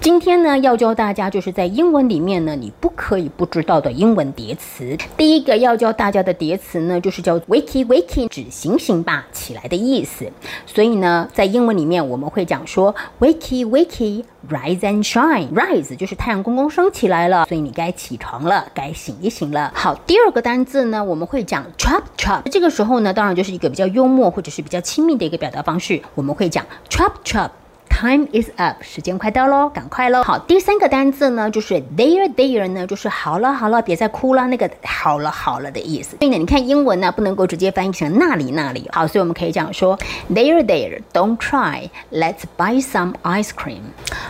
今天呢，要教大家就是在英文里面呢，你不可以不知道的英文叠词。第一个要教大家的叠词呢，就是叫 “wakey wakey”，指醒醒吧，起来的意思。所以呢，在英文里面我们会讲说 “wakey wakey”，rise and shine。rise 就是太阳公公升起来了，所以你该起床了，该醒一醒了。好，第二个单字呢，我们会讲 “chop chop”。这个时候呢，当然就是一个比较幽默或者是比较亲密的一个表达方式，我们会讲 “chop chop”。Time is up，时间快到喽，赶快喽！好，第三个单字呢，就是 there there 呢，就是好了好了，别再哭了，那个好了好了的意思。所以呢，你看英文呢，不能够直接翻译成那里那里。好，所以我们可以讲说 there there，don't cry，let's buy some ice cream。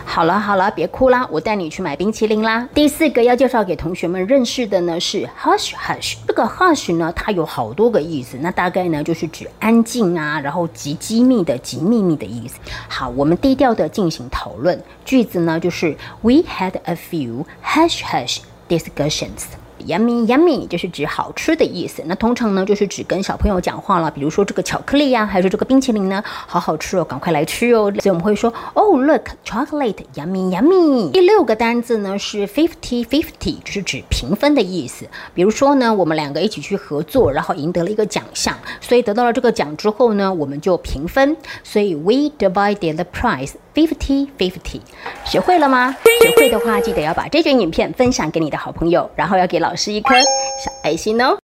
好了好了，别哭啦，我带你去买冰淇淋啦。第四个要介绍给同学们认识的呢是 hush hush。这个 hush 呢，它有好多个意思，那大概呢就是指安静啊，然后极机密的、极秘密的意思。好，我们第调的进行讨论。句子呢就是 We had a few hush hush discussions。Yummy yummy 就是指好吃的意思。那通常呢，就是指跟小朋友讲话了。比如说这个巧克力呀，还是这个冰淇淋呢，好好吃哦，赶快来吃哦。所以我们会说，Oh look chocolate yummy yummy。第六个单字呢是 fifty fifty，就是指平分的意思。比如说呢，我们两个一起去合作，然后赢得了一个奖项，所以得到了这个奖之后呢，我们就平分。所以 we divided the prize fifty fifty。学会了吗？学会的话，记得要把这卷影片分享给你的好朋友，然后要给老老师一颗小爱心哦。